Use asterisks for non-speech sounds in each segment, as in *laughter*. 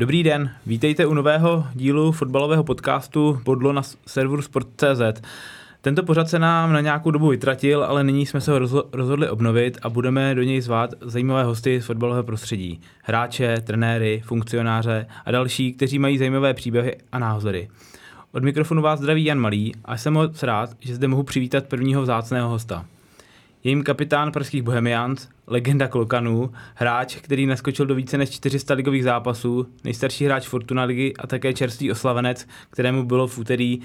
Dobrý den, vítejte u nového dílu fotbalového podcastu Podlo na serveru Sport.cz. Tento pořad se nám na nějakou dobu vytratil, ale nyní jsme se ho rozhodli obnovit a budeme do něj zvát zajímavé hosty z fotbalového prostředí. Hráče, trenéry, funkcionáře a další, kteří mají zajímavé příběhy a názory. Od mikrofonu vás zdraví Jan Malý a jsem moc rád, že zde mohu přivítat prvního vzácného hosta. Je jim kapitán pražských Bohemians, legenda Klokanů, hráč, který naskočil do více než 400 ligových zápasů, nejstarší hráč Fortuna ligy a také čerstvý oslavenec, kterému bylo v úterý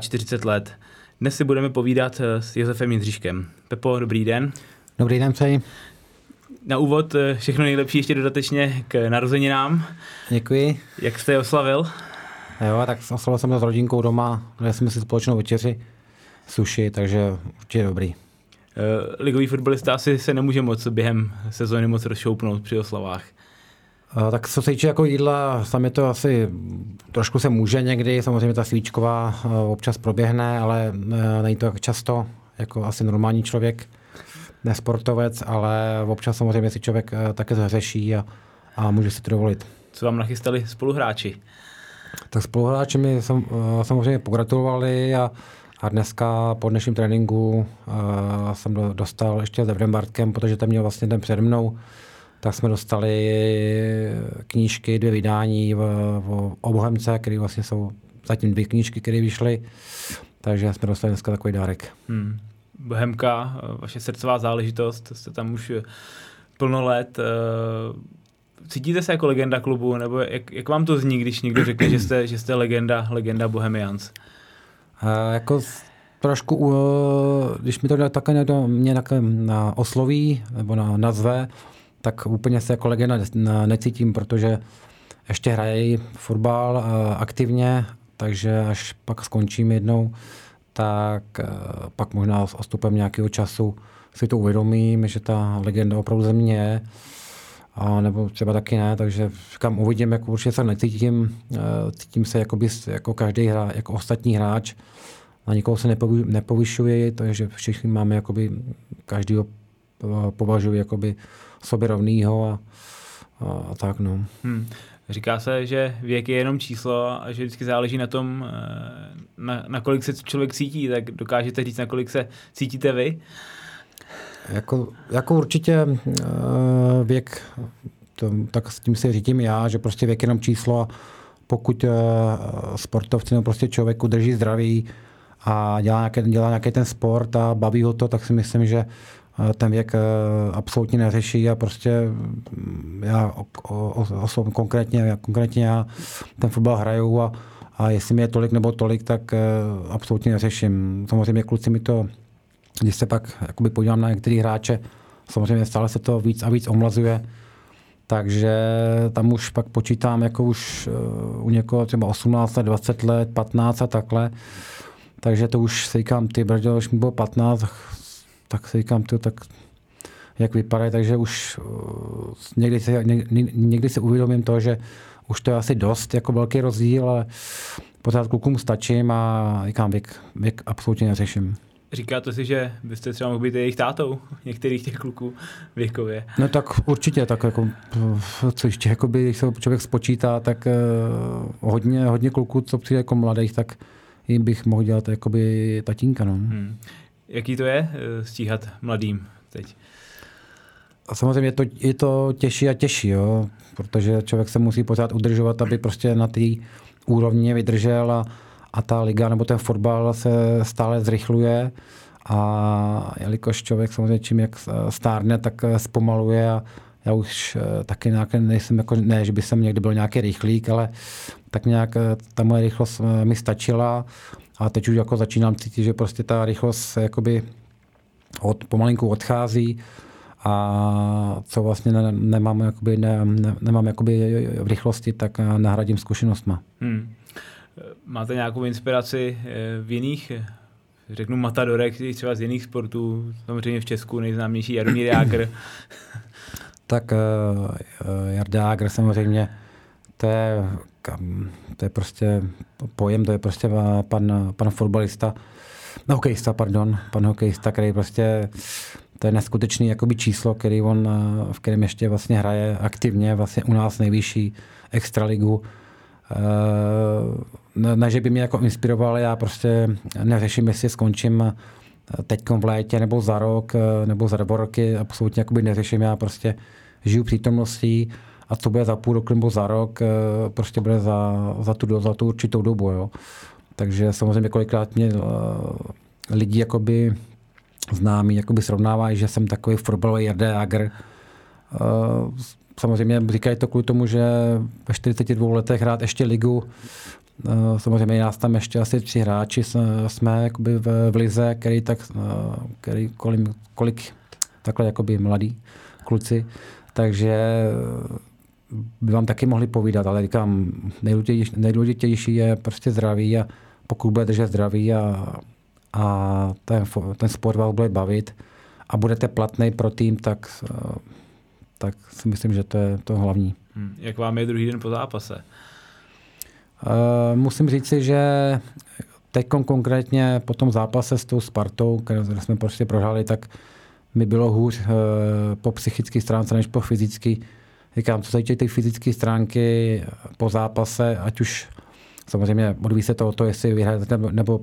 42 let. Dnes si budeme povídat eh, s Josefem Jindříškem. Pepo, dobrý den. Dobrý den, přeji. Na úvod eh, všechno nejlepší ještě dodatečně k narozeninám. Děkuji. Jak jste je oslavil? Jo, tak oslavil jsem s rodinkou doma, dali jsme si společnou večeři, suši, takže určitě dobrý. Eh, ligový fotbalista asi se nemůže moc během sezóny moc rozšoupnout při oslavách. Eh, tak co se týče jako jídla, tam je to asi, trošku se může někdy, samozřejmě ta svíčková eh, občas proběhne, ale není to tak často, jako asi normální člověk, nesportovec, ale občas samozřejmě si člověk také zřeší a, a může si to dovolit. Co vám nachystali spoluhráči? Tak spoluhráči mi samozřejmě pogratulovali a a dneska po dnešním tréninku uh, jsem dostal ještě s Evdem Bartkem, protože ten měl vlastně den přede mnou, tak jsme dostali knížky, dvě vydání v, v, o Bohemce, které vlastně jsou zatím dvě knížky, které vyšly, takže jsme dostali dneska takový dárek. Hmm. Bohemka, vaše srdcová záležitost, jste tam už plno let. Cítíte se jako legenda klubu, nebo jak, jak vám to zní, když někdo řekne, že jste, že jste legenda, legenda Bohemians? Uh, jako trošku, když mi to takhle někdo mě takhle na osloví nebo na nazve, tak úplně se jako legenda necítím, protože ještě hrají fotbal uh, aktivně, takže až pak skončím jednou, tak uh, pak možná s ostupem nějakého času si to uvědomím, že ta legenda opravdu ze mě je a nebo třeba taky ne, takže kam uvidím, jako určitě se necítím, eh, cítím se jakoby, jako každý hra, jako ostatní hráč, na nikoho se nepovyšuji, takže všichni máme jakoby, každýho eh, považuji jakoby sobě rovnýho a, a, a tak no. Hmm. Říká se, že věk je jenom číslo a že vždycky záleží na tom, eh, na, na kolik se člověk cítí, tak dokážete říct, na kolik se cítíte vy? Jako, jako určitě uh, věk, to, tak s tím si řídím já, že prostě věk je jenom číslo a pokud uh, sportovci nebo prostě člověk udrží zdraví a dělá nějaký, dělá nějaký ten sport a baví ho to, tak si myslím, že uh, ten věk absolutně neřeší a prostě mm, já osobně konkrétně, konkrétně já ten fotbal hraju a, a jestli mi je tolik nebo tolik, tak absolutně neřeším. Samozřejmě kluci mi to když se pak jakoby podívám na některé hráče, samozřejmě stále se to víc a víc omlazuje, takže tam už pak počítám jako už uh, u někoho třeba 18 let, 20 let, 15 a takhle. Takže to už si říkám, ty brďo, už mi bylo 15, tak si říkám, ty, tak jak vypadají, takže už uh, někdy, se, někdy, někdy si uvědomím to, že už to je asi dost jako velký rozdíl, ale pořád klukům stačím a říkám, věk, věk absolutně neřeším. Říkáte si, že byste třeba mohl být jejich tátou některých těch kluků věkově? No tak určitě, tak jako, co ještě, jakoby, když se člověk spočítá, tak uh, hodně, hodně kluků, co přijde jako mladých, tak jim bych mohl dělat jakoby tatínka. No. Hmm. Jaký to je uh, stíhat mladým teď? A samozřejmě je to, je to těžší a těžší, jo? protože člověk se musí pořád udržovat, aby prostě na té úrovni vydržel a a ta liga nebo ten fotbal se stále zrychluje a jelikož člověk samozřejmě čím jak stárne, tak zpomaluje a já už eh, taky nějak nejsem jako, ne, že by jsem někdy byl nějaký rychlík, ale tak nějak eh, ta moje rychlost eh, mi stačila a teď už jako začínám cítit, že prostě ta rychlost jakoby od, pomalinku odchází a co vlastně ne, nemám, jakoby, ne, ne, nemám jakoby v rychlosti, tak nahradím zkušenostma. Hmm. Máte nějakou inspiraci eh, v jiných, eh, řeknu matadorek, třeba z jiných sportů, samozřejmě v Česku nejznámější Jaromír *clears throat* Jágr. tak uh, Jarda Jágr samozřejmě, to je, to je prostě pojem, to je prostě pan, pan fotbalista, no hokejista, pardon, pan hokejista, který prostě to je neskutečný jakoby číslo, který on, v kterém ještě vlastně hraje aktivně, vlastně u nás nejvyšší extraligu. Ne, ne, že by mě jako inspiroval, já prostě neřeším, jestli skončím teď v létě nebo za rok nebo za dva roky, absolutně jakoby neřeším, já prostě žiju přítomností a co bude za půl roku nebo za rok, prostě bude za, za, tu, za tu určitou dobu. Jo. Takže samozřejmě kolikrát mě lidi jakoby známí jakoby srovnávají, že jsem takový fotbalový. Eh, samozřejmě říkají to kvůli tomu, že ve 42 letech hrát ještě ligu. Eh, samozřejmě nás tam ještě asi tři hráči jsme jakoby v, v lize, který tak, eh, který kolik, kolik takhle jakoby mladí kluci. Takže by vám taky mohli povídat, ale říkám, nejdůležitější, nejdůležitější je prostě zdraví a pokud bude držet zdraví a a ten, ten sport vás bude bavit a budete platný pro tým, tak, eh, tak si myslím, že to je to hlavní. Hmm. Jak vám je druhý den po zápase? Uh, musím říct si, že teď konkrétně po tom zápase s tou Spartou, které jsme prostě prohráli, tak mi bylo hůř uh, po psychické stránce než po fyzické. Říkám, co se týče ty fyzické stránky po zápase, ať už Samozřejmě odvíjí se to o to, jestli vyhrajete nebo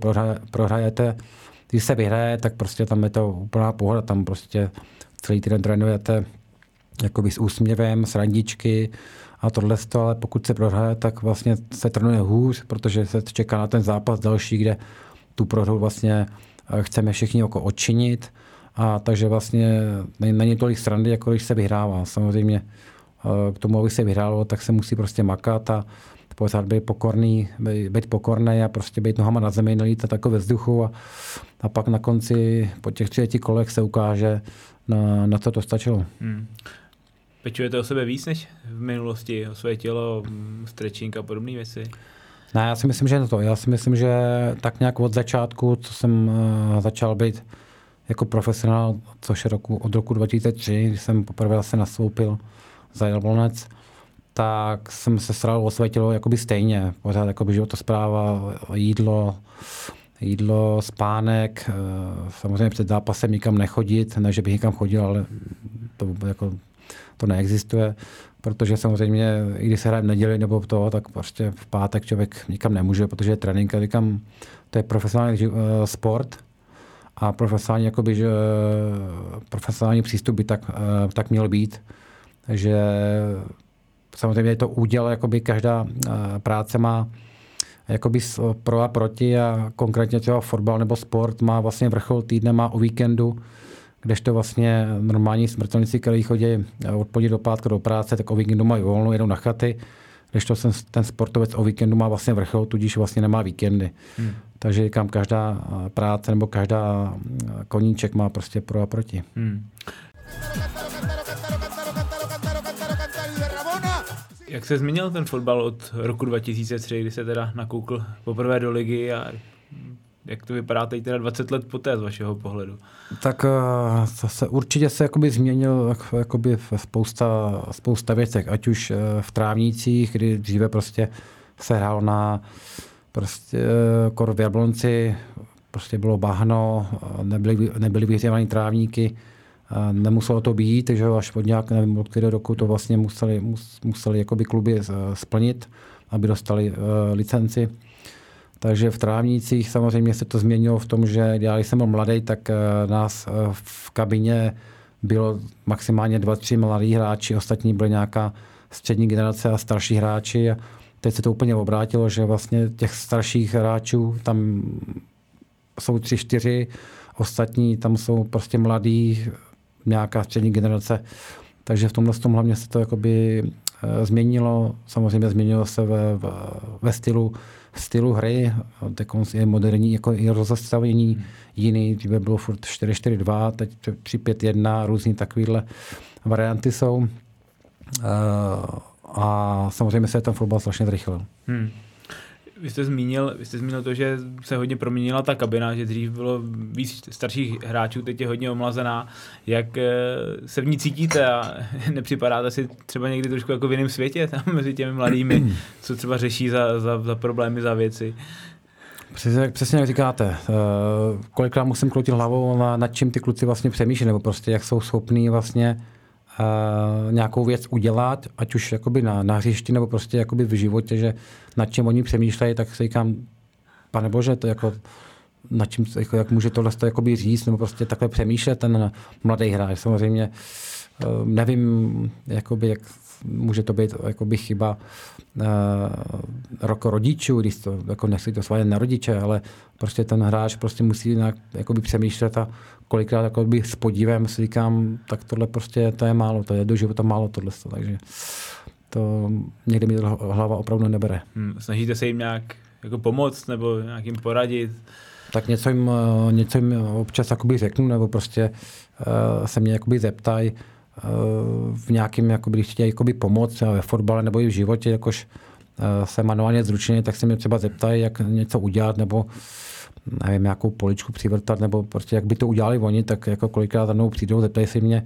prohrajete. Když se vyhraje, tak prostě tam je to úplná pohoda, tam prostě celý týden trénujete jakoby s úsměvem, s randičky a tohle to, ale pokud se prohraje, tak vlastně se trénuje hůř, protože se čeká na ten zápas další, kde tu prohru vlastně eh, chceme všichni jako odčinit. A takže vlastně není tolik srandy, jako když se vyhrává. Samozřejmě eh, k tomu, aby se vyhrálo, tak se musí prostě makat a pořád být pokorný, být, pokorný a prostě být nohama na zemi, nelítat jako ve vzduchu a, a pak na konci po těch třetí kolech se ukáže, na, na co to stačilo. Hmm. Pečujete o sebe víc než v minulosti, o své tělo, stretching a podobné věci? Ne, já si myslím, že to. Já si myslím, že tak nějak od začátku, co jsem uh, začal být jako profesionál, což je roku, od roku 2003, kdy jsem poprvé se nastoupil za Jablonec, tak jsem se staral o své tělo jakoby stejně. Pořád jakoby životospráva, jídlo, jídlo, spánek, eh, samozřejmě před zápasem nikam nechodit, ne, že bych nikam chodil, ale to, jako, to neexistuje, protože samozřejmě, i když se hraje v neděli nebo to, tak prostě v pátek člověk nikam nemůže, protože je trénink a říkám, to je profesionální uh, sport a profesionální, jakoby, že, profesionální přístup by tak, uh, tak měl být. Takže samozřejmě je to úděl, jakoby každá eh, práce má jakoby pro a proti a konkrétně třeba fotbal nebo sport má vlastně vrchol týdne, má o víkendu, kdežto vlastně normální smrtelníci, kteří chodí eh, od pondělí do pátku do práce, tak o víkendu mají volno, jedou na chaty, kdežto ten sportovec o víkendu má vlastně vrchol, tudíž vlastně nemá víkendy. Hmm. Takže říkám, každá eh, práce nebo každá koníček má prostě pro a proti. Hmm. Jak se změnil ten fotbal od roku 2003, kdy se teda nakoukl poprvé do ligy a jak to vypadá teď teda 20 let poté z vašeho pohledu? Tak uh, se, určitě se jakoby změnil jakoby spousta, spousta věcech, ať už uh, v trávnících, kdy dříve prostě se hrál na prostě uh, kor v Jablonci, prostě bylo bahno, nebyly, nebyly vyhřívané trávníky, Nemuselo to být, takže až od nějak, nevím, od kterého roku to vlastně museli, museli jakoby kluby eh, splnit, aby dostali licenci. Takže v trávnících samozřejmě se to změnilo v tom, že já když jsem byl mladý, tak uh, nás uh, v kabině bylo maximálně dva, tři mladí hráči, ostatní byly nějaká střední generace a starší hráči. A teď se to úplně obrátilo, že vlastně těch starších hráčů tam jsou tři, čtyři, ostatní tam jsou prostě mladí, nějaká střední generace. Takže v tomhle tom hlavně se to jakoby eh, změnilo. Samozřejmě změnilo se ve, ve stylu, stylu hry. Teď je moderní jako i rozestavení hmm. jiný. Dříve bylo furt 4-4-2, teď 3-5-1, různý takovýhle varianty jsou. Eh, a samozřejmě se ten fotbal strašně zrychlil. Hmm vy jste zmínil, vy jste zmínil to, že se hodně proměnila ta kabina, že dřív bylo víc starších hráčů, teď je hodně omlazená. Jak eh, se v ní cítíte a *laughs* nepřipadáte si třeba někdy trošku jako v jiném světě tam mezi těmi mladými, co třeba řeší za, za, za problémy, za věci? Přesně, přesně jak říkáte. Uh, kolikrát musím kroutit hlavou na, nad čím ty kluci vlastně přemýšlí, nebo prostě jak jsou schopní vlastně uh, nějakou věc udělat, ať už jakoby na, na hřišti, nebo prostě jakoby v životě, že nad čím oni přemýšlejí, tak si říkám, pane bože, to jako nad čím, jako, jak může tohle to jakoby říct, nebo prostě takhle přemýšlet ten mladý hráč. Samozřejmě uh, nevím, jakoby, jak může to být jakoby chyba uh, roko rodičů, když to, jako nechci to svádět na rodiče, ale prostě ten hráč prostě musí nějak jakoby přemýšlet a kolikrát jakoby s podívem si říkám, tak tohle prostě to je málo, to je do života málo tohle, takže to někdy mi hlava opravdu nebere. Hmm, snažíte se jim nějak jako pomoct nebo nějak jim poradit? Tak něco jim, eh, něco jim občas jakoby řeknu, nebo prostě uh, se mě jakoby zeptají, v nějakém, jakoby, když chtějí jakoby pomoct ve fotbale nebo i v životě, jakož eh, se manuálně zručeně, tak se mě třeba zeptají, jak něco udělat, nebo nevím, nějakou poličku přivrtat, nebo prostě jak by to udělali oni, tak jako kolikrát za mnou přijdou, zeptají si mě,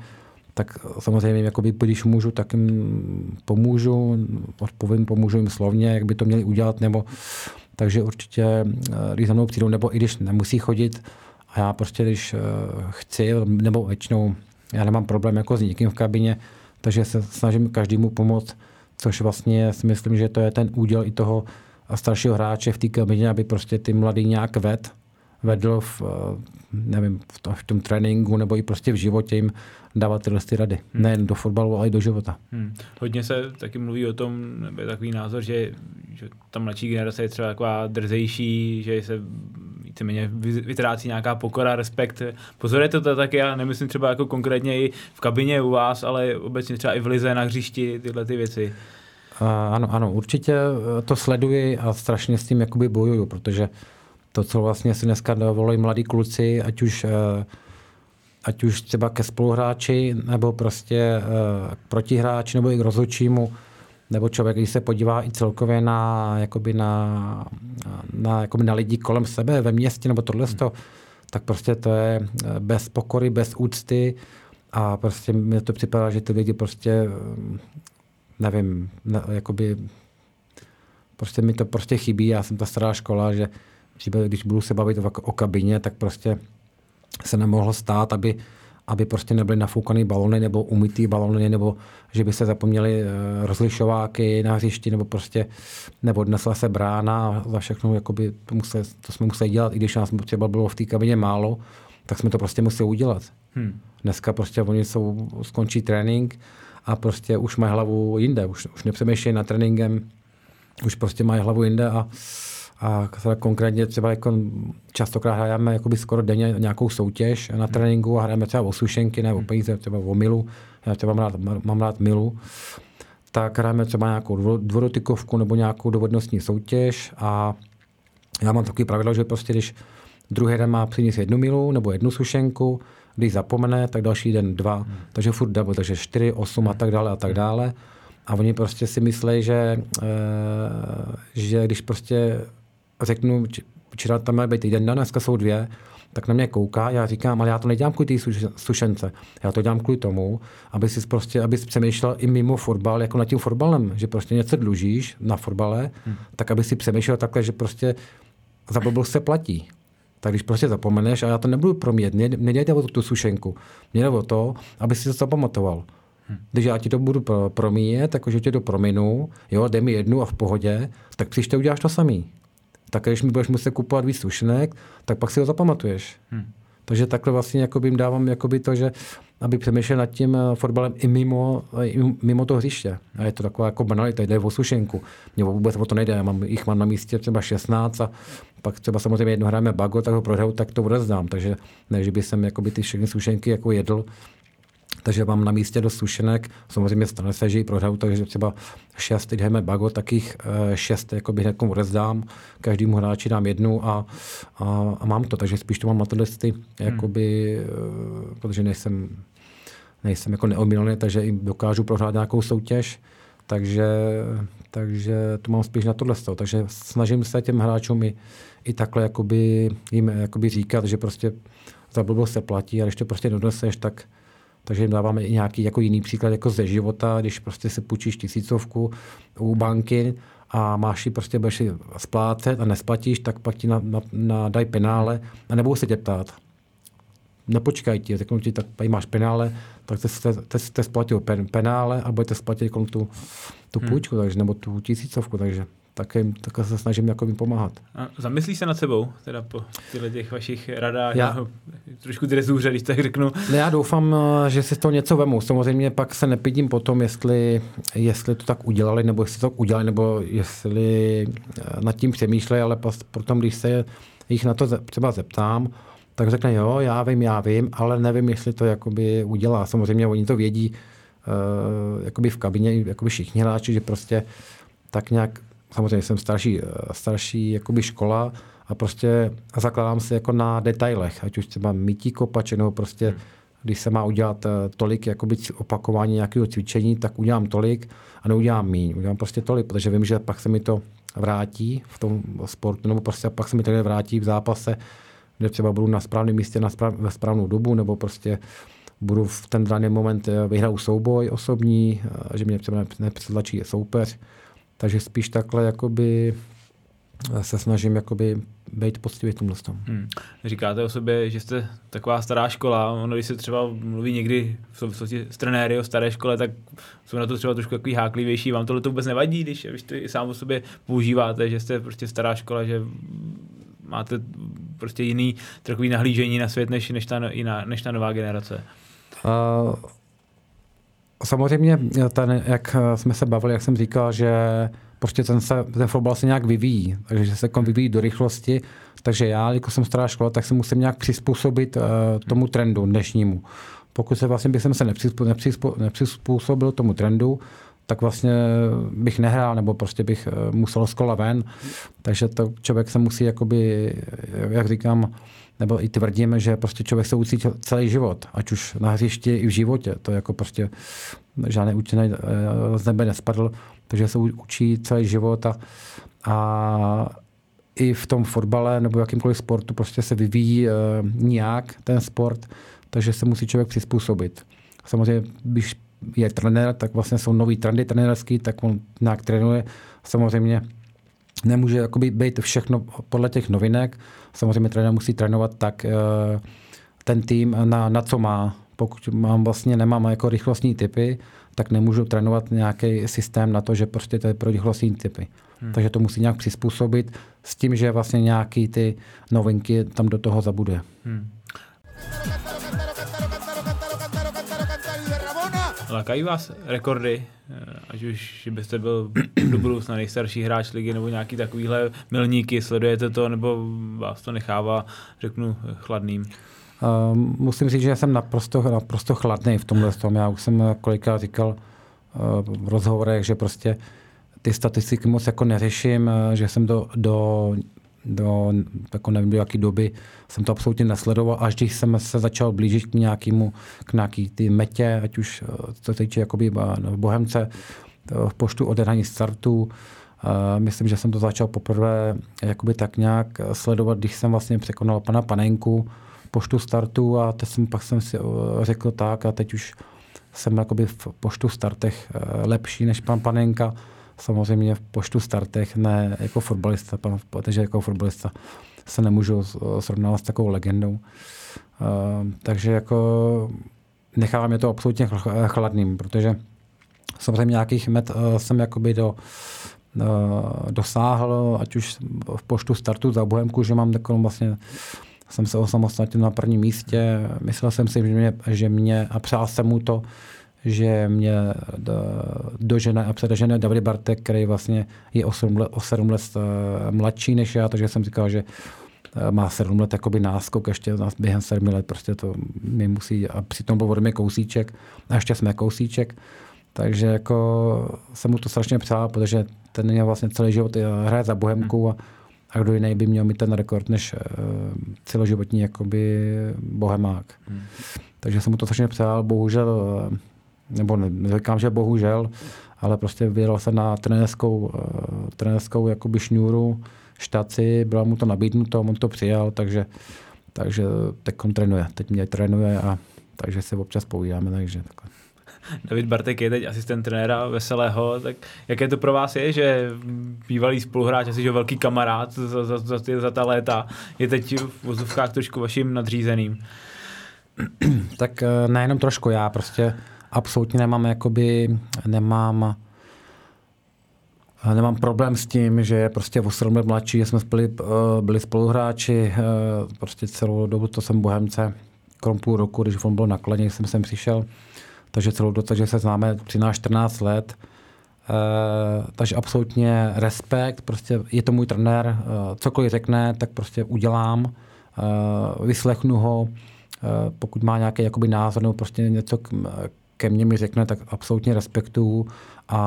tak samozřejmě, jakoby, když můžu, tak jim pomůžu, odpovím, pomůžu jim slovně, jak by to měli udělat, nebo takže určitě, eh, když za mnou přijdou, nebo i když nemusí chodit, a já prostě, když eh, chci, nebo většinou já nemám problém jako s nikým v kabině, takže se snažím každému pomoct, což vlastně si myslím, že to je ten úděl i toho staršího hráče v té kabině, aby prostě ty mladý nějak ved, vedl v, eh, nevím, v, tom, v tom tréninku nebo i prostě v životě jim dávat tyhle ty rady. Hmm. Nejen do fotbalu, ale i do života. Hmm. Hodně se taky mluví o tom, nebo je takový názor, že, že ta mladší generace je třeba taková drzejší, že se víceméně vytrácí nějaká pokora, respekt. Pozorujete to taky, já nemyslím třeba jako konkrétně i v kabině u vás, ale obecně třeba i v lize na hřišti, tyhle ty věci. Ano, ano, určitě to sleduji a strašně s tím jakoby bojuju, protože to, co vlastně si dneska dovolují mladí kluci, ať už, uh, ať už třeba ke spoluhráči, nebo prostě uh, k protihráči, nebo i k rozhodčímu, nebo člověk, když se podívá i celkově na, jakoby na, na, jakoby na lidi kolem sebe ve městě nebo tohle, hmm. tak prostě to je bez pokory, bez úcty a prostě mi to připadá, že ty lidi prostě, nevím, ne, jakoby, prostě mi to prostě chybí, já jsem ta stará škola, že když budu se bavit o, o kabině, tak prostě se nemohlo stát, aby aby prostě nebyly nafoukané balony nebo umytý balony, nebo že by se zapomněli eh, rozlišováky na hřišti, nebo prostě neodnesla se brána a za všechno jakoby to, museli, to jsme museli dělat, i když nás třeba bylo v té kabině málo, tak jsme to prostě museli udělat. Hmm. Dneska prostě oni jsou, skončí trénink a prostě už mají hlavu jinde, už, už nepřemýšlejí na tréninkem, už prostě mají hlavu jinde a a konkrétně třeba jako častokrát hrajeme jakoby skoro denně nějakou soutěž na hmm. tréninku a hrajeme třeba o sušenky nebo hmm. peníze, třeba o milu. Já třeba mám rád, mám rád milu. Tak hrajeme třeba nějakou dvodotykovku nebo nějakou dovednostní soutěž a já mám takový pravidlo, že prostě když druhý den má přinést jednu milu nebo jednu sušenku, když zapomene, tak další den dva, hmm. takže furt double, takže čtyři, osm a tak dále a tak dále. A oni prostě si myslí, že, e, že když prostě řeknu, včera tam má být jeden den, dneska jsou dvě, tak na mě kouká, já říkám, ale já to nedělám kvůli té sušence. Já to dělám kvůli tomu, aby si prostě, aby přemýšlel i mimo fotbal, jako nad tím fotbalem, že prostě něco dlužíš na fotbale, hmm. tak aby si přemýšlel takhle, že prostě za blbost se platí. Tak když prostě zapomeneš, a já to nebudu promět, nedělejte o tu sušenku, mě jde o to, aby si to zapamatoval. Hmm. Když já ti to budu promíjet, tak už tě to prominu, jo, dej mi jednu a v pohodě, tak příště uděláš to samý tak když mi budeš muset kupovat víc sušenek, tak pak si ho zapamatuješ. Hmm. Takže takhle vlastně jim dávám jakoby to, že aby přemýšlel nad tím eh, fotbalem i mimo, i mimo to hřiště. A je to taková jako banalita, jde o sušenku. Mně vůbec o to nejde, já mám, jich mám na místě třeba 16 a pak třeba samozřejmě jedno hrajeme bago, tak ho prohraju, tak to odezdám. Takže ne, že by jsem jakoby ty všechny sušenky jako jedl, takže mám na místě dost sušenek. Samozřejmě stane se, že ji prohraju, takže třeba šest, teď jdeme bago, takých eh, šest jakoby hned rozdám, každému hráči dám jednu a, a, a, mám to. Takže spíš to mám na tyhle ty, jakoby, hmm. protože nejsem, nejsem jako neomilný, takže jim dokážu prohrát nějakou soutěž. Takže, takže to mám spíš na tohle. Takže snažím se těm hráčům i, i takhle jakoby, jim jakoby říkat, že prostě za blbost se platí a když to prostě doneseš, tak, takže jim dáváme i nějaký jako jiný příklad jako ze života, když prostě si půjčíš tisícovku u banky a máš ji prostě budeš ji splácet a nesplatíš, tak pak ti na, na, na daj penále a nebudou se tě ptát. Nepočkaj ti, řeknou ti, tak tady máš penále, tak jste, jste, jste splatil pen, penále a budete splatit tu, tu hmm. půjčku, takže, nebo tu tisícovku, takže také, také se snažím jako jim pomáhat. A zamyslí se nad sebou, teda po těch vašich radách, já, no, trošku drezůře, když tak řeknu. Já doufám, že si z toho něco vemu. Samozřejmě pak se nepidím po tom, jestli, jestli to tak udělali, nebo jestli to udělali, nebo jestli eh, nad tím přemýšleli, ale potom, když se jich na to třeba zeptám, tak řekne, jo, já vím, já vím, ale nevím, jestli to jakoby udělá. Samozřejmě oni to vědí uh, jakoby v kabině, jakoby všichni hráči, že prostě tak nějak samozřejmě jsem starší, eh, starší jakoby škola a prostě zakládám se jako na detailech, ať už třeba mytí kopače, nebo prostě hmm. když se má udělat eh, tolik jakoby opakování nějakého cvičení, tak udělám tolik a neudělám míň. Udělám prostě tolik, protože vím, že pak se mi to vrátí v tom sportu, nebo prostě pak se mi to vrátí v zápase, kde třeba budu na správném místě na správ, ve správnou dobu, nebo prostě budu v ten daný moment eh, vyhrát souboj osobní, že mě třeba nepřetlačí soupeř. Takže spíš takhle jakoby eh, se snažím jakoby být poctivý v tomhle hmm. Říkáte o sobě, že jste taková stará škola, ono když se třeba mluví někdy v souvislosti s trenéry o staré škole, tak jsou na to třeba trošku takový háklivější, vám tohle to vůbec nevadí, když, když to sám o sobě používáte, že jste prostě stará škola, že máte prostě jiný takový nahlížení na svět, než, než, ta, než ta nová generace. Uh, Samozřejmě, ten, jak jsme se bavili, jak jsem říkal, že prostě ten, se, ten fotbal se nějak vyvíjí, takže se jako vyvíjí do rychlosti, takže já, jako jsem stará škola, tak se musím nějak přizpůsobit uh, tomu trendu dnešnímu. Pokud se vlastně bych se nepřizpůsobil tomu trendu, tak vlastně bych nehrál, nebo prostě bych musel z kola ven. Takže to člověk se musí, jakoby, jak říkám, nebo i tvrdíme, že prostě člověk se učí celý život, ať už na hřišti i v životě. To jako prostě žádný učený eh, z nebe nespadl, takže se učí celý život a, a i v tom fotbale nebo jakýmkoliv sportu prostě se vyvíjí e, nějak ten sport, takže se musí člověk přizpůsobit. Samozřejmě, když je trenér, tak vlastně jsou nový trendy trenérský, tak on nějak trénuje. Samozřejmě nemůže jakoby být všechno podle těch novinek. Samozřejmě trenér musí trénovat tak eh, ten tým, na, na co má. Pokud mám vlastně nemám jako rychlostní typy, tak nemůžu trénovat nějaký systém na to, že prostě to je pro rychlostní typy. Hmm. Takže to musí nějak přizpůsobit s tím, že vlastně nějaký ty novinky tam do toho zabude. Hmm. Lakají vás rekordy, eh, ať už byste byl do budoucna nejstarší hráč ligy nebo nějaký takovýhle milníky, sledujete to, nebo vás to nechává, řeknu, chladným? Uh, musím říct, že jsem naprosto, naprosto chladný v tomhle tom. Já už jsem kolikrát říkal uh, v rozhovorech, že prostě ty statistiky moc jako neřeším, že jsem do, do do, jako nevím, do jaké doby jsem to absolutně nesledoval, až když jsem se začal blížit k nějakému, k nějaký ty metě, ať už to eh, týče jakoby v Bohemce, v počtu odehrání startů, Uh, myslím, že jsem to začal poprvé jakoby tak nějak sledovat, když jsem vlastně překonal pana Panenku poštu startu a teď jsem, pak jsem si řekl tak a teď už jsem jakoby v poštu startech lepší než pan Panenka samozřejmě v poštu startech, ne jako fotbalista, protože jako fotbalista se nemůžu srovnávat s takovou legendou. Uh, takže jako nechávám je to absolutně chladným, protože samozřejmě nějakých met uh, jsem jakoby do, uh, dosáhl, ať už v poštu startu za Bohemku, že mám takovou vlastně jsem se osamostatnil na prvním místě. Myslel jsem si, že mě, že mě a přál jsem mu to, že mě dožene a předožene David Bartek, který vlastně je o 7 let, o 7 let mladší než já, takže jsem říkal, že eh, má 7 let jakoby náskok, ještě během 7 let prostě to mi musí, a přitom byl ode mě kousíček, a ještě jsme kousíček, takže jako jsem mu to strašně přál, protože ten měl vlastně celý život eh, hraje za Bohemku a, a kdo jiný by měl mít ten rekord než uh, celoživotní jakoby bohemák. Hmm. Takže jsem mu to strašně přál, bohužel nebo neříkám, že bohužel, ale prostě vyjel se na trenérskou, uh, trenérskou jakoby šňůru, štaci, bylo mu to nabídnuto, on to přijal, takže, takže teď on trénuje, teď mě trénuje a takže se občas povídáme, takže takhle. David Bartek je teď asistent trenéra Veselého, tak jaké to pro vás je, že bývalý spoluhráč, asi že velký kamarád za, za, za, ty, za ta léta, je teď v vozovkách trošku vaším nadřízeným? tak eh, nejenom trošku, já prostě absolutně nemám jakoby, nemám Nemám problém s tím, že je prostě o 7 let mladší, že jsme byli, eh, byli spoluhráči, eh, prostě celou dobu to jsem Bohemce, krom půl roku, když on byl nakladně, jsem sem přišel, takže celou dobu, takže se známe 13-14 let. takže absolutně respekt, prostě je to můj trenér, cokoliv řekne, tak prostě udělám, vyslechnu ho, Eh, pokud má nějaký jakoby názor nebo prostě něco k, ke mně mi řekne, tak absolutně respektuju a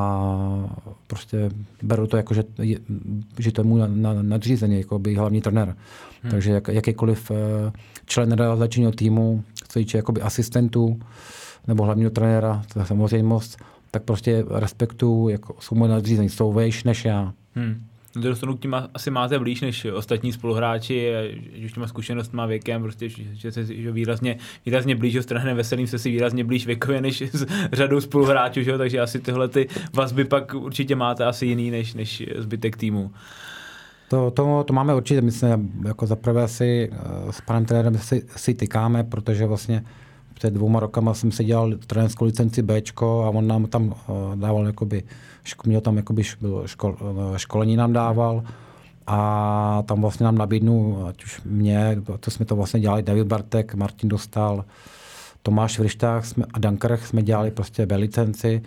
prostě beru to jako, že, že to je můj nadřízený, jako by hlavní trenér. Hmm. Takže jak, jakýkoliv eh, člen realizačního týmu, co týče jakoby asistentů nebo hlavního trenéra, to je samozřejmost, tak prostě respektuju, jako jsou moje nadřízení, jsou vejš než já. Hmm. Do dostanu k tím asi máte blíž než ostatní spoluhráči, že už těma zkušenostma věkem, prostě, že se že výrazně, výrazně blíž, s trenerem Veselým se si výrazně blíž věkově než s řadou spoluhráčů, že? takže asi tyhle ty vazby pak určitě máte asi jiný než, než zbytek týmu. To, to, to máme určitě, my jsme jako zaprvé si eh, s panem trenérem si, si tykáme, protože vlastně před dvouma rokama jsem si dělal trenérskou licenci B a on nám tam uh, dával jakoby, měl tam jakoby škol, uh, školení nám dával a tam vlastně nám nabídnu, ať už mě, to jsme to vlastně dělali, David Bartek, Martin Dostal, Tomáš Vrištách jsme, a Dankarech jsme dělali prostě B licenci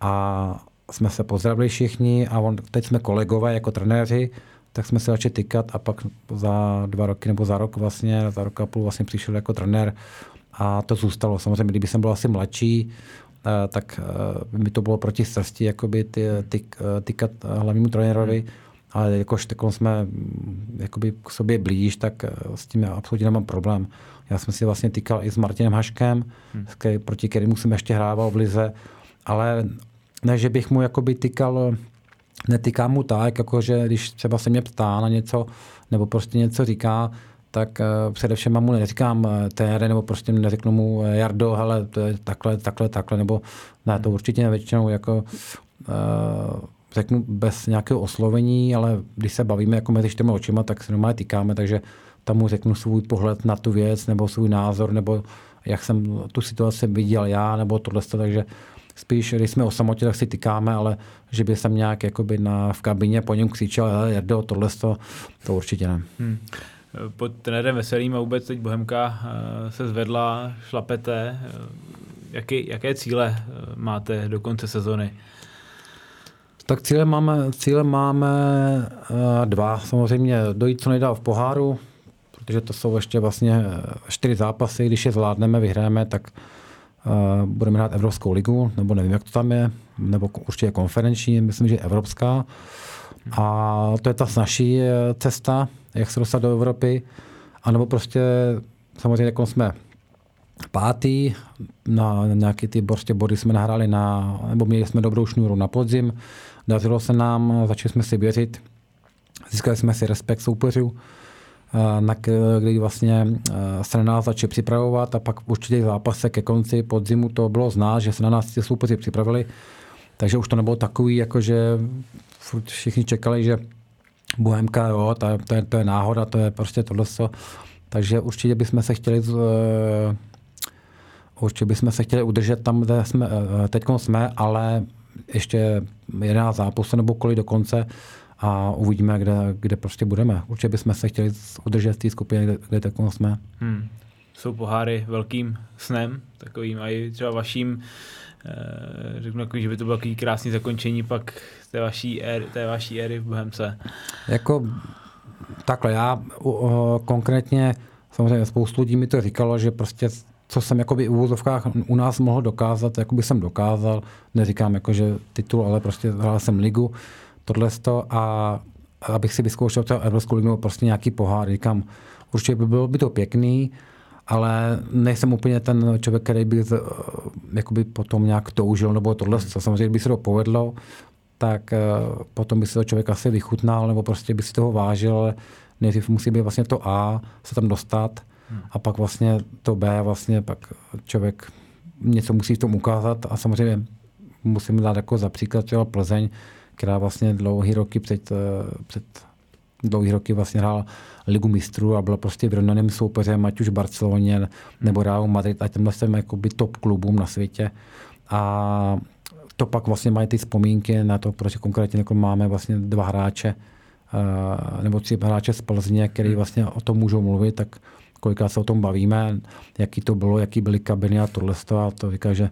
a jsme se pozdravili všichni a on, teď jsme kolegové jako trenéři, tak jsme se začali tykat a pak za dva roky nebo za rok vlastně, za rok a půl vlastně přišel jako trenér a to zůstalo. Samozřejmě, kdyby jsem byl asi mladší, eh, tak by eh, mi to bylo proti srsti, jakoby ty, ty, eh, tykat hlavnímu trenérovi, hmm. ale jakož takovou jsme mm, jakoby k sobě blíž, tak s tím já absolutně nemám problém. Já jsem si vlastně týkal i s Martinem Haškem, hmm. proti kterému jsem ještě hrával v Lize, ale ne, že bych mu jakoby tykal, netykám mu tak, jakože když třeba se mě ptá na něco, nebo prostě něco říká, tak uh, především mu neříkám uh, tére, nebo prostě neřeknu mu uh, Jardo, hele, to je takhle, takhle, takhle, nebo ne, to určitě většinou jako řeknu bez nějakého oslovení, ale když se bavíme jako mezi čtyřmi očima, tak se normálně týkáme, takže tam mu řeknu svůj pohled na tu věc, nebo svůj názor, nebo jak jsem tu situaci viděl já, nebo tohle, takže spíš, když jsme o samotě, tak si tykáme, ale že by jsem nějak jakoby na, v kabině po něm křičel, Jardo, tohle, to, to určitě ne. Hmm pod trenérem Veselým a vůbec teď Bohemka eh, se zvedla, šlapete. Eh, jaký, jaké cíle eh, máte do konce sezony? Tak cíle máme, cíle máme dva. Samozřejmě dojít co nejdál v poháru, protože to jsou ještě vlastně čtyři zápasy. Když je zvládneme, vyhráme, tak budeme hrát Evropskou ligu, nebo nevím, jak to tam je, nebo určitě konferenční, myslím, že evropská. A to je ta snažší cesta, jak se dostat do Evropy, anebo prostě samozřejmě jako jsme pátý, na nějaký ty prostě body jsme nahráli na, nebo měli jsme dobrou šňůru na podzim, dařilo se nám, začali jsme si věřit, získali jsme si respekt soupeřů, na kdy vlastně se na nás začali připravovat a pak určitě zápase ke konci podzimu to bylo znát, že se na nás ty soupeři připravili, takže už to nebylo takový, jako že všichni čekali, že Bohemka, jo, to, to, je, to je náhoda, to je prostě tohle. Takže určitě bychom se chtěli uh, určitě bychom se chtěli udržet tam, kde jsme, uh, teď jsme, ale ještě 11 zápasů nebo kolik do konce a uvidíme, kde, kde prostě budeme. Určitě bychom se chtěli udržet v té skupině, kde, kde teď jsme. Hmm. Jsou poháry velkým snem, takovým i třeba vaším Eh, řeknu, jako, že by to bylo takový krásný zakončení pak té vaší éry, té vaší éry v Bohemce. Jako takhle, já o, konkrétně, samozřejmě spoustu lidí mi to říkalo, že prostě co jsem jakoby v úvozovkách u nás mohl dokázat, jako by jsem dokázal, neříkám jako, že titul, ale prostě hrál jsem ligu, tohle a abych si vyzkoušel třeba Evropskou ligu prostě nějaký pohár, říkám, určitě by bylo by to pěkný, ale nejsem úplně ten člověk, který by eh, jakoby potom nějak toužil nebo tohle. Hmm. Samozřejmě, by se to povedlo, tak eh, potom by se to člověk asi vychutnal nebo prostě by si toho vážil, ale nejdřív musí být vlastně to A, se tam dostat hmm. a pak vlastně to B vlastně pak člověk něco musí v tom ukázat a samozřejmě musím dát jako za příklad třeba Plzeň, která vlastně dlouhý roky před, eh, před dlouhý roky vlastně hrál ligu mistrů a byla prostě vyrovnaným soupeřem, ať už Barceloně nebo Real Madrid, a těmhle jsem jakoby top klubům na světě. A to pak vlastně mají ty vzpomínky na to, proč konkrétně jako máme vlastně dva hráče, eh, nebo tři hráče z Plzně, který hmm. vlastně o tom můžou mluvit, tak kolikrát se o tom bavíme, jaký to bylo, jaký byly kabiny a tohle. A to říká, že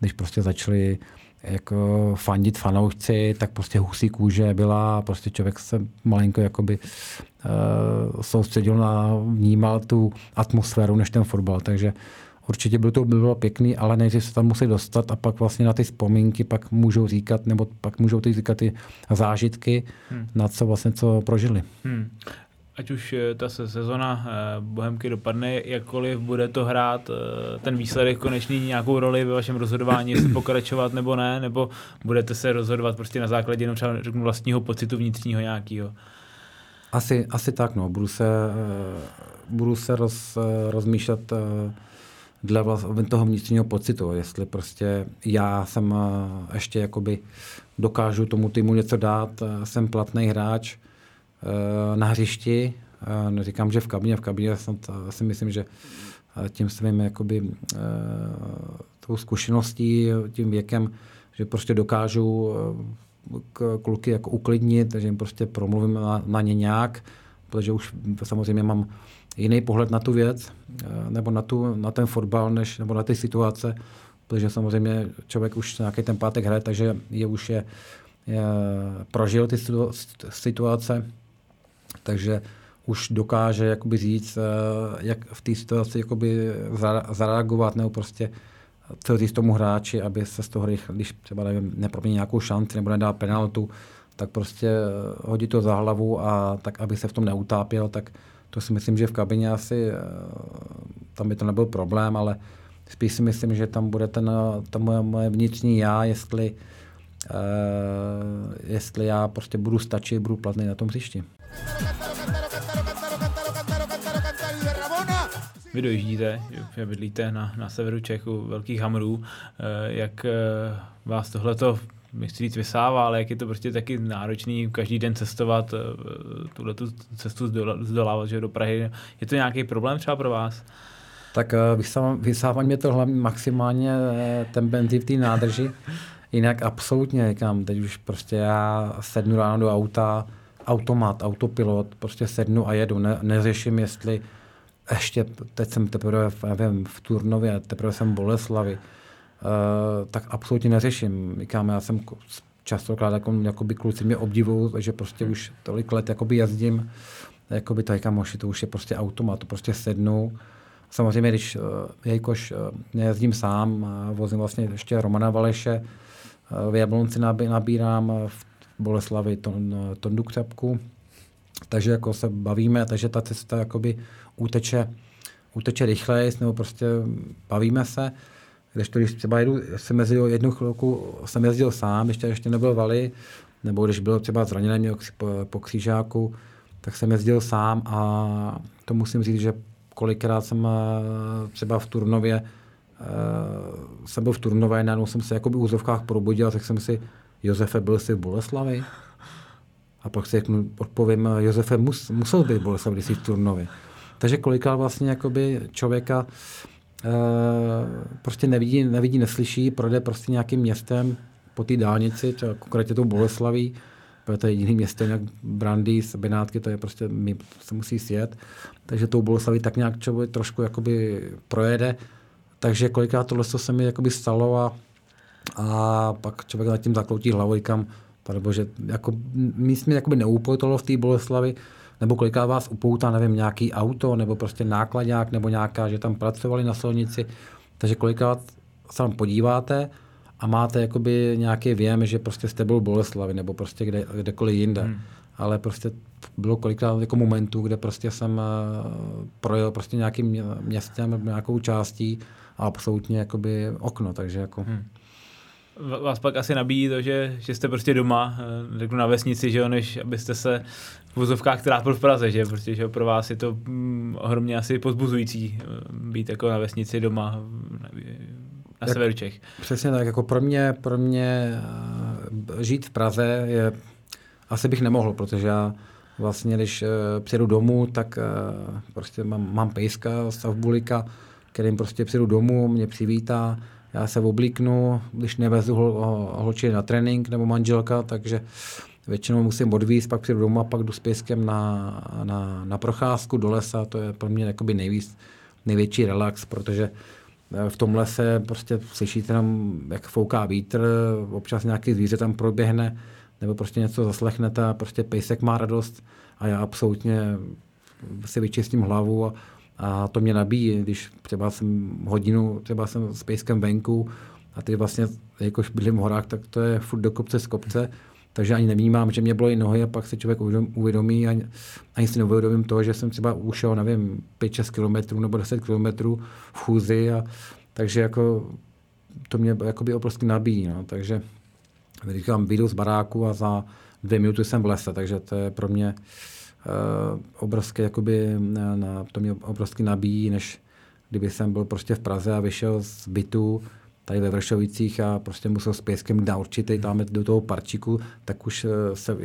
když prostě začali jako fandit fanoušci, tak prostě husí kůže byla, prostě člověk se malinko jakoby uh, soustředil na, vnímal tu atmosféru než ten fotbal, takže určitě by to bylo pěkný, ale nejdřív se tam musí dostat a pak vlastně na ty vzpomínky pak můžou říkat, nebo pak můžou ty říkat ty zážitky, hmm. na co vlastně co prožili. Hmm ať už eh, ta sezona eh, Bohemky dopadne jakkoliv, bude to hrát eh, ten výsledek konečný nějakou roli ve vašem rozhodování, jestli pokračovat nebo ne, nebo budete se rozhodovat prostě na základě jenom třeba řeknu vlastního pocitu vnitřního nějakého? Asi, asi tak, no. Budu se, budu se roz, rozmýšlet dle toho vnitřního pocitu, jestli prostě já jsem ještě jakoby dokážu tomu týmu něco dát, jsem platný hráč, na hřišti. Eh, neříkám, že v kabině, v kabině snad eh, si myslím, že tím svým jakoby, tou zkušeností, tím věkem, že prostě dokážu kluky jako uklidnit, takže jim prostě promluvím na, na ně nějak, protože už samozřejmě mám jiný pohled na tu věc, nebo na, tu, na ten fotbal, než, nebo na ty situace, protože samozřejmě člověk už nějaký ten pátek hraje, takže je už je, je prožil ty situace, takže už dokáže jakoby říct, eh, jak v té situaci jakoby zareagovat, nebo prostě co říct tomu hráči, aby se z toho rychle, když třeba nevím, nepromění nějakou šanci nebo nedá penaltu, tak prostě eh, hodí to za hlavu a tak, aby se v tom neutápěl, tak to si myslím, že v kabině asi eh, tam by to nebyl problém, ale spíš si myslím, že tam bude ten, ta moje, moje vnitřní já, jestli, uh, jestli já prostě budu stačit, budu platný na tom hřišti. Vy dojíždíte, že bydlíte na, na severu Čechu, velkých hamrů, eh, jak eh, vás tohleto nechci říct vysává, ale jak je to prostě taky náročný každý den cestovat, eh, tuhle tu cestu zdolávat že do Prahy. Je to nějaký problém třeba pro vás? Tak vysávání mě to hlavně maximálně ten benzín v té nádrži. Jinak absolutně, říkám, teď už prostě já sednu ráno do auta, automat, autopilot, prostě sednu a jedu. Ne, neřeším, jestli ještě, teď jsem teprve nevím, v Turnově, teprve jsem v Boleslavi, uh, tak absolutně neřeším. Říkám, já jsem častokrát jako, jakoby kluci mě obdivují, že prostě už tolik let jakoby jezdím, jakoby to říkám, to už je prostě automat, to prostě sednu. Samozřejmě, když, uh, jelikož uh, nejezdím sám, vozím vlastně ještě Romana Valeše, v Jablonci nabírám, v Boleslavi ton, Tondu Křepku. Takže jako se bavíme, takže ta cesta jakoby uteče, uteče rychleji, nebo prostě bavíme se. Když to, když třeba jedu, jsem jezdil jednu chvilku, jsem jezdil sám, ještě, ještě nebyl Vali, nebo když byl třeba zraněný po, po křížáku, tak jsem jezdil sám a to musím říct, že kolikrát jsem eh, třeba v Turnově, uh, jsem byl v Turnově, najednou jsem se jakoby v úzovkách probudil, tak jsem si Josefe, byl jsi v Boleslavi? A pak si odpovím, Josefe, mus, musel být v Boleslavi, když jsi v Turnově. Takže kolikrát vlastně jakoby člověka e, prostě nevidí, nevidí, neslyší, projde prostě nějakým městem po té dálnici, třeba konkrétně tou Boleslaví, protože to je jediný město, jak Brandy, Benátky, to je prostě, my se musí sjet. Takže tou Boleslaví tak nějak člověk trošku jakoby projede. Takže kolikrát tohle se mi jakoby stalo a a pak člověk nad tím zakloutí hlavou, říkám, že jako, my jsme jakoby neupoutalo v té Boleslavi, nebo koliká vás upoutá, nevím, nějaký auto, nebo prostě nákladňák, nebo nějaká, že tam pracovali na silnici. Takže kolikrát se tam podíváte a máte jakoby nějaký věm, že prostě jste byl v Boleslavi, nebo prostě kde, kdekoliv jinde. Hmm. Ale prostě bylo kolikrát jako momentů, kde prostě jsem eh, projel prostě nějakým městem, nějakou částí a absolutně jakoby okno, takže jako... Hmm vás pak asi nabíjí to, že, že jste prostě doma, eh, řeknu na vesnici, že jo, než abyste se v vozovkách trápil v Praze, že protože že pro vás je to mm, ohromně asi pozbuzující eh, být jako na vesnici doma. na jak, severu Čech. Přesně tak, jako pro mě, pro mě žít v Praze je, asi bych nemohl, protože já vlastně, když přijedu domů, tak prostě mám, mám pejska, stavbulika, kterým prostě přijedu domů, mě přivítá, já se oblíknu, když nevezu hol, holči na trénink nebo manželka, takže většinou musím odvízt, pak přijdu domů a pak jdu s pěskem na, na, na procházku do lesa, to je pro mě jakoby nejvíc, největší relax, protože eh, v tom lese prostě slyšíte jenom, jak fouká vítr, občas nějaký zvíře tam proběhne, nebo prostě něco zaslechnete a prostě pejsek má radost a já absolutně si vyčistím hlavu a, a to mě nabíjí, když třeba jsem hodinu, třeba jsem s pejskem venku a ty vlastně, jakož bydlím v horách, tak to je furt do kopce z kopce, takže ani nevnímám, že mě bolí nohy a pak se člověk uvědomí a ani si neuvědomím to, že jsem třeba ušel, nevím, 5-6 kilometrů nebo 10 kilometrů v chůzi a takže jako to mě jakoby obrovsky nabíjí, no. takže říkám, vyjdu z baráku a za dvě minuty jsem v lese, takže to je pro mě obrovské, jakoby, na, to mě obrovsky nabíjí, než kdyby jsem byl prostě v Praze a vyšel z bytu, tady ve Vršovicích a prostě musel s pěskem na určitý tam do toho parčíku, tak už eh, se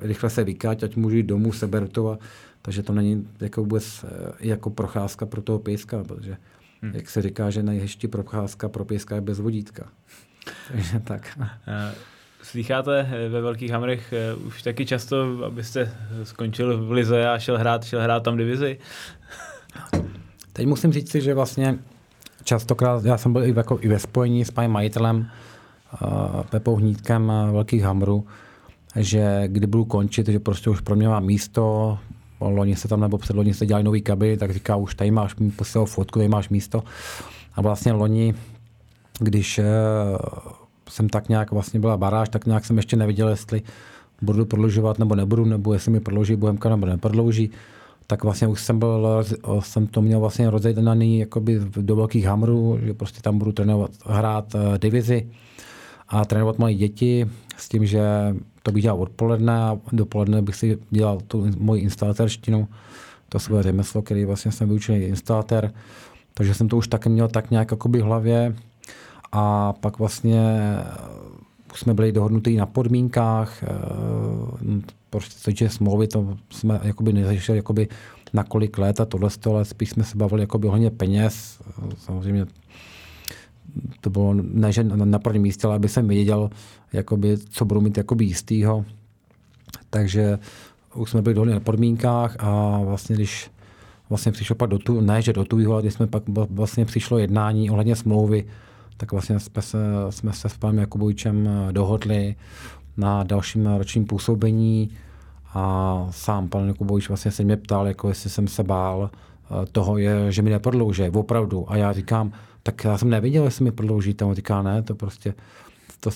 rychle se vykáť, ať můžu jít domů, seberu to. A, takže to není jako vůbec eh, jako procházka pro toho pěska, protože hmm. jak se říká, že nejhezčí procházka pro pěska je bez vodítka. *laughs* takže tak. Eh, slycháte ve Velkých Hamrech už taky často, abyste skončil v Lize a šel hrát, šel hrát tam divizi? *laughs* Teď musím říct si, že vlastně častokrát, já jsem byl i, jako, i ve spojení s panem majitelem uh, Pepou Hnídkem uh, Velkých Hamrů, že kdy budu končit, že prostě už pro mě má místo, loni se tam nebo předloni se dělali nový kabiny, tak říká, už tady máš, posílal fotku, tady máš místo. A vlastně loni, když jsem tak nějak vlastně byla baráž, tak nějak jsem ještě neviděl, jestli budu prodlužovat nebo nebudu, nebo jestli mi prodlouží Bohemka nebo neprodlouží. Tak vlastně už jsem, byl, jsem to měl vlastně rozjednaný jakoby do velkých hamrů, že prostě tam budu trénovat, hrát uh, divizi a trénovat moje děti s tím, že to bych dělal odpoledne a dopoledne bych si dělal tu moji instalaterštinu, to své řemeslo, který vlastně jsem vyučený instalatér, takže jsem to už taky měl tak nějak jakoby v hlavě a pak vlastně už jsme byli dohodnutí na podmínkách, eh, prostě smlouvy, to jsme jakoby neřešili jakoby na kolik let a tohle, ale spíš jsme se bavili jakoby hodně peněz. Samozřejmě to bylo ne, že na prvním místě, ale aby jsem věděl, jakoby, co budu mít jakoby jistýho. Takže už jsme byli dohodli na podmínkách a vlastně když vlastně přišlo pak do tu, ne, že do tu ale když jsme pak vlastně přišlo jednání ohledně smlouvy, tak vlastně jsme se, jsme se s panem Jakubovičem dohodli na dalším ročním působení a sám pan Jakubovič vlastně se mě ptal, jako jestli jsem se bál eh, toho, je, že mi neprodlouží, opravdu. A já říkám, tak já jsem neviděl, jestli mi prodlouží, tam říká, ne, to prostě to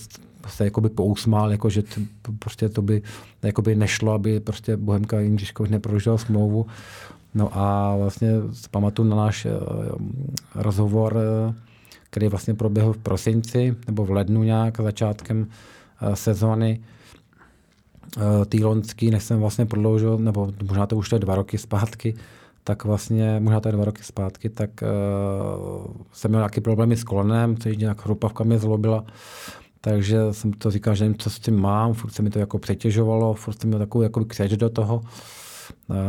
se jakoby pousmál, jako, že to, prostě to by jakoby nešlo, aby prostě Bohemka Jindřiškovič neprodloužil smlouvu. No a vlastně pamatuju na náš rozhovor, který vlastně proběhl v prosinci nebo v lednu nějak, začátkem uh, sezóny, Eh, tý lonský, než jsem vlastně prodloužil, nebo možná to už to je dva roky zpátky, tak vlastně, možná to je dva roky zpátky, tak uh, jsem měl nějaké problémy s kolenem, což nějak chrupavka mě zlobila, takže jsem to říkal, že nevím, co s tím mám, furt se mi to jako přetěžovalo, furt jsem měl takovou jakoby křeč do toho.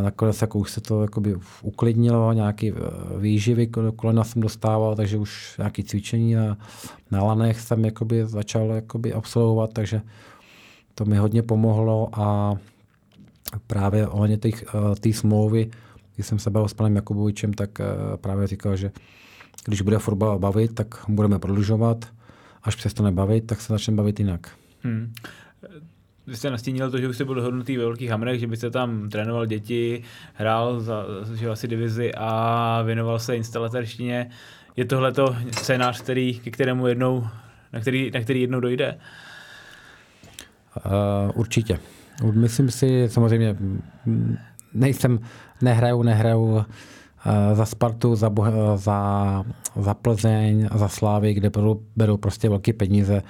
Nakonec jako už se to jakoby uklidnilo, nějaký výživy do kolena jsem dostával, takže už nějaké cvičení na, na lanech jsem jakoby začal jakoby absolvovat, takže to mi hodně pomohlo a právě ohledně té smlouvy, když jsem se bavil s panem Jakubovičem, tak eh, právě říkal, že když bude fotbal bavit, tak budeme prodlužovat. Až přestane bavit, tak se začneme bavit jinak. Hmm. Vy jste nastínil to, že už jste byl dohodnutý ve velkých hamrech, že byste tam trénoval děti, hrál za že asi divizi a věnoval se instalatérštině. Je tohle to scénář, který, ke kterému jednou, na který, na který jednou dojde? Uh, určitě. Myslím si, samozřejmě nejsem, nehraju, nehraju uh, za Spartu, za, za, za Plzeň, za Slávy, kde beru, beru prostě velké peníze,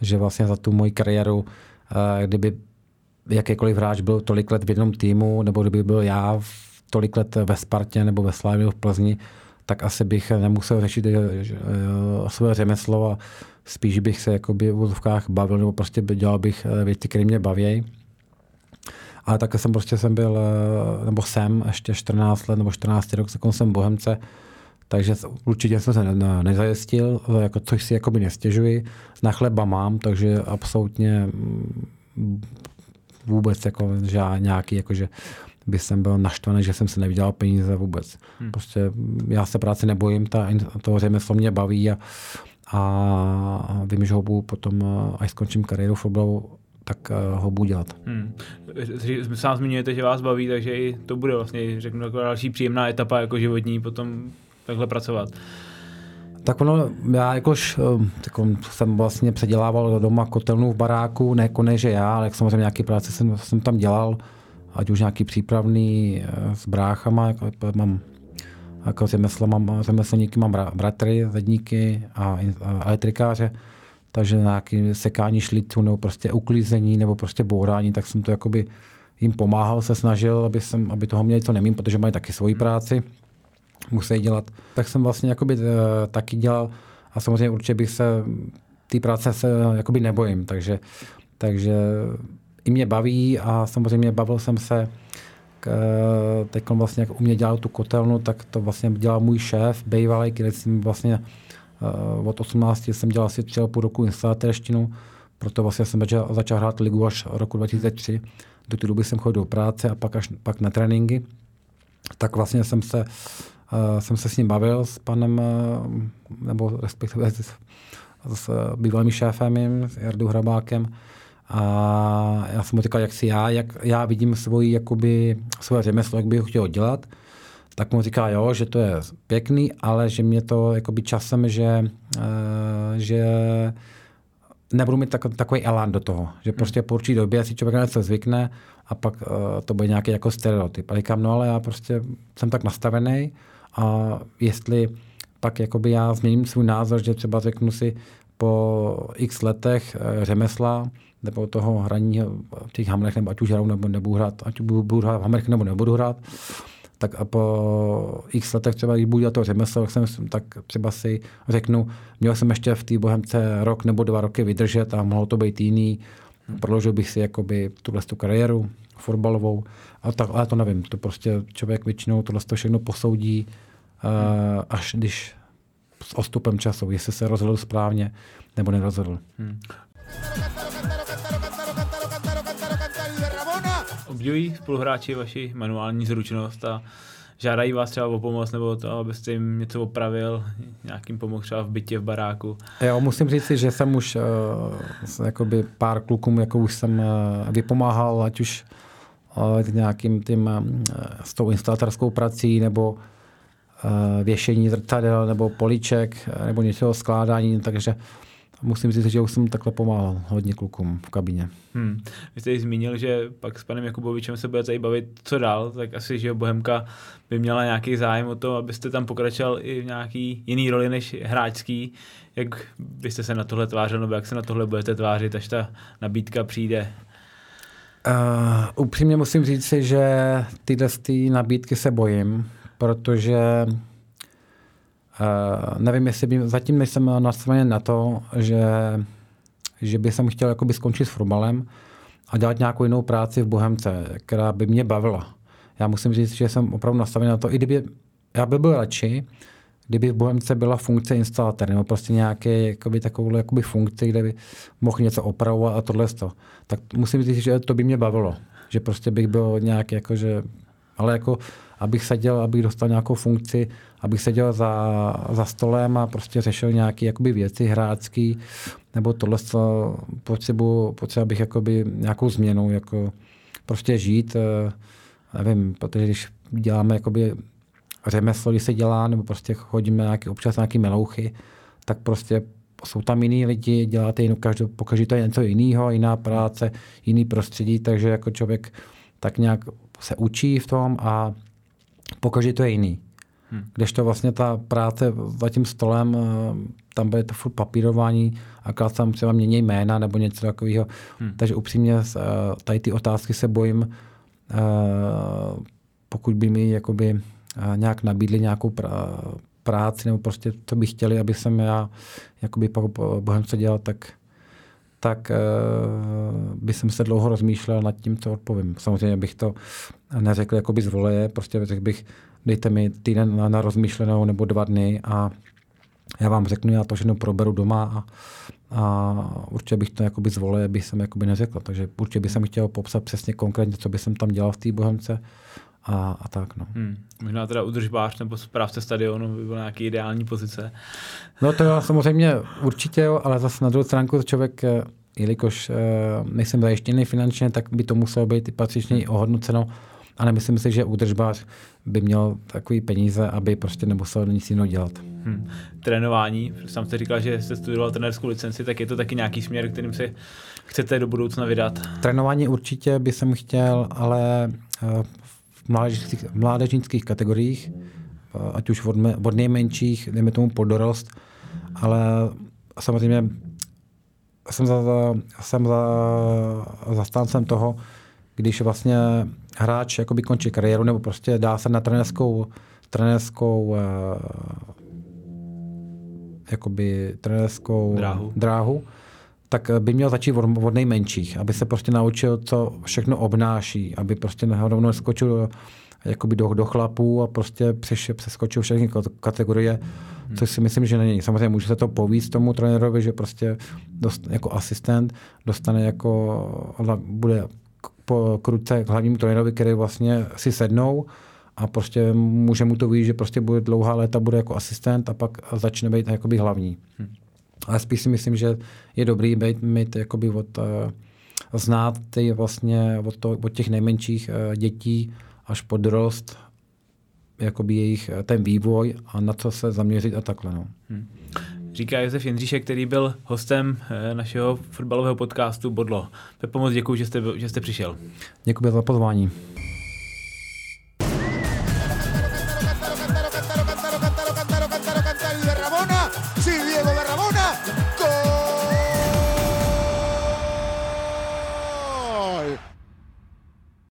že vlastně za tu moji kariéru, kdyby jakýkoliv hráč byl tolik let v jednom týmu, nebo kdyby byl já tolik let ve Spartě nebo ve Slávě nebo v Plzni, tak asi bych nemusel řešit své řemeslo a spíš bych se jakoby v úzovkách bavil, nebo prostě dělal bych věci, které mě baví. Ale také jsem prostě jsem byl, nebo jsem ještě 14 let nebo 14 rok, tak jsem bohemce, takže určitě jsem se ne, nezajistil, jako, což si jakoby nestěžuji. Na chleba mám, takže absolutně mm, vůbec jako že nějaký, jakože by jsem byl naštvaný, že jsem si nevydělal peníze vůbec. Hmm. Prostě já se práce nebojím, ta, to řemeslo mě baví a, a vím, že ho budu potom, až skončím kariéru fotbalu, tak ho budu dělat. Hmm. Sám zmiňujete, že vás baví, takže i to bude vlastně, řeknu, další příjemná etapa jako životní potom takhle pracovat? Tak ono, já jakož jako jsem vlastně předělával doma kotelnu v baráku, ne jako ne, že já, ale samozřejmě nějaký práce jsem, jsem tam dělal, ať už nějaký přípravný eh, s bráchama, jako mám jako řemeslo, mám, řemeslníky, mám bratry, zedníky a, a elektrikáře, takže nějaký sekání šlitu nebo prostě uklízení nebo prostě bourání, tak jsem to jakoby jim pomáhal, se snažil, aby, jsem, aby toho měli, co nemím, protože mají taky svoji práci musí dělat. Tak jsem vlastně jakoby, eh, taky dělal a samozřejmě určitě bych se té práce se jakoby nebojím, takže, takže i mě baví a samozřejmě bavil jsem se k, teď vlastně, jak u mě dělal tu kotelnu, tak to vlastně dělal můj šéf, bývalý, který jsem vlastně od 18 jsem dělal asi tři půl roku instalatérštinu, proto vlastně jsem začal, začal hrát ligu až roku 2003. Do té doby jsem chodil do práce a pak až pak na tréninky. Tak vlastně jsem se Uh, jsem se s ním bavil, s panem, uh, nebo respektive s, s bývalým šéfem, s Jardou Hrabákem. A já jsem mu říkal, jak si já, jak já vidím svoji, jakoby, svoje řemeslo, jak bych ho chtěl dělat. Tak mu říká, jo, že to je pěkný, ale že mě to jakoby časem, že, uh, že nebudu mít tak, takový elán do toho. Že hmm. prostě po určitý době si člověk na něco zvykne a pak uh, to bude nějaký jako stereotyp. A říkám, no ale já prostě jsem tak nastavený, a jestli pak jakoby já změním svůj názor, že třeba řeknu si po x letech eh, řemesla nebo toho hraní v těch hamrech, nebo ať už hraju nebo nebudu hrát, ať budu hrát v hamrech nebo nebudu hrát, tak a po x letech třeba, když budu dělat to řemeslo, tak, jsem, tak třeba si řeknu, měl jsem ještě v té Bohemce rok nebo dva roky vydržet a mohlo to být jiný, prodloužil bych si jakoby tuhle tu kariéru fotbalovou, a tak, ale to nevím, to prostě člověk většinou tohle to všechno posoudí hmm. až když s ostupem času, jestli se rozhodl správně nebo nerozhodl. Hmm. Obdivují spoluhráči vaši manuální zručnost a žádají vás třeba o pomoc nebo to, abyste jim něco opravil, nějakým pomohl třeba v bytě, v baráku? Jo, musím říct že jsem už uh, jakoby pár klukům, jako už jsem uh, vypomáhal, ať už uh, nějakým tím uh, s tou instalatérskou prací nebo věšení zrcadel nebo poliček eh, nebo něčeho skládání, takže musím říct, že už jsem takhle pomáhal hodně klukům v kabině. Hmm. Vy jste zmínil, že pak s panem Jakubovičem se budete bavit, co dál, tak asi, že Bohemka by měla nějaký zájem o to, abyste tam pokračoval i v nějaký jiný roli než hráčský. Jak byste se na tohle tvářil, nebo jak se na tohle budete tvářit, až ta nabídka přijde? Uh, upřímně musím říct si, že tyhle ty nabídky se bojím, protože uh, nevím, jestli by, zatím nejsem nastavený na to, že, že by jsem chtěl jakoby skončit s fotbalem a dělat nějakou jinou práci v Bohemce, která by mě bavila. Já musím říct, že jsem opravdu nastavený na to, i kdyby, já bych byl radši, kdyby v Bohemce byla funkce instalatér, nebo prostě nějaké jakoby, takovou jakoby funkci, kde by mohl něco opravovat a tohle. Tak musím říct, že to by mě bavilo. Že prostě bych byl nějak jako, že, ale jako abych seděl, abych dostal nějakou funkci, abych seděl za, za stolem a prostě řešil nějaké jakoby věci hráčský, nebo tohle co potřebuji, potřebuji abych jakoby nějakou změnu, jako prostě žít, eh, nevím, protože když děláme jakoby řemeslo, když se dělá, nebo prostě chodíme nějaký, občas nějaký melouchy, tak prostě jsou tam jiní lidi, děláte jinou, každou, pokaždé to je něco jiného, jiná práce, jiný prostředí, takže jako člověk tak nějak se učí v tom a pokaždé to je jiný. Hmm. to vlastně ta práce za tím stolem, eh, tam bude to furt papírování, akorát tam třeba mění jména nebo něco takového. Hmm. Takže upřímně eh, tady ty otázky se bojím, eh, pokud by mi jakoby nějak nabídli nějakou práci, nebo prostě to by chtěli, aby jsem já jakoby po Bohemce dělal, tak tak uh, by jsem se dlouho rozmýšlel nad tím, co odpovím. Samozřejmě bych to neřekl jakoby z voleje, prostě řekl bych, dejte mi týden na, na rozmýšlenou nebo dva dny a já vám řeknu, já to všechno proberu doma a, a určitě bych to jakoby z voleje bych jsem jakoby neřekl. Takže určitě bych jsem chtěl popsat přesně konkrétně, co bych jsem tam dělal v té Bohemce a, a tak. No. Hmm. Možná teda udržbář nebo správce stadionu by byl nějaký ideální pozice. No to jo, samozřejmě určitě jo, ale zase na druhou stránku člověk, eh, jelikož uh, nejsem zajištěný finančně, tak by to muselo být i patřičně ohodnoceno. A nemyslím si, že údržbář by měl takový peníze, aby prostě nemusel nic jiného dělat. Hmm. Trénování, sám jste říkal, že jste studoval trenérskou licenci, tak je to taky nějaký směr, kterým si chcete do budoucna vydat? Trénování určitě by jsem chtěl, ale mládežnických, mládežnických kategoriích, ať už od, od nejmenších, dejme tomu pod dorost, ale samozřejmě jsem, za, jsem za, zastáncem toho, když vlastně hráč jakoby končí kariéru nebo prostě dá se na trenérskou, trenérskou jakoby trenérskou dráhu. dráhu, tak by měl začít od, od nejmenších, aby se prostě naučil, co všechno obnáší, aby prostě rovnou skočil jakoby do, do chlapů a prostě přeš, přeskočil všechny kategorie, hmm. což si myslím, že není. Samozřejmě může se to povíct tomu trenérovi, že prostě dost, jako asistent dostane jako, bude po kruce k hlavnímu trenérovi, který vlastně si sednou a prostě může mu to víc, že prostě bude dlouhá léta, bude jako asistent a pak začne být jakoby hlavní. Hmm. Ale spíš si myslím, že je dobrý být, mít jakoby od, uh, znát ty vlastně od, to, od těch nejmenších uh, dětí až po dorost, jakoby jejich eh, ten vývoj a na co se zaměřit a takhle. No. Hmm. Říká Josef Jindříšek, který byl hostem našeho fotbalového podcastu Bodlo. Pepo, moc děkuji, že jste, že jste přišel. Děkuji za pozvání.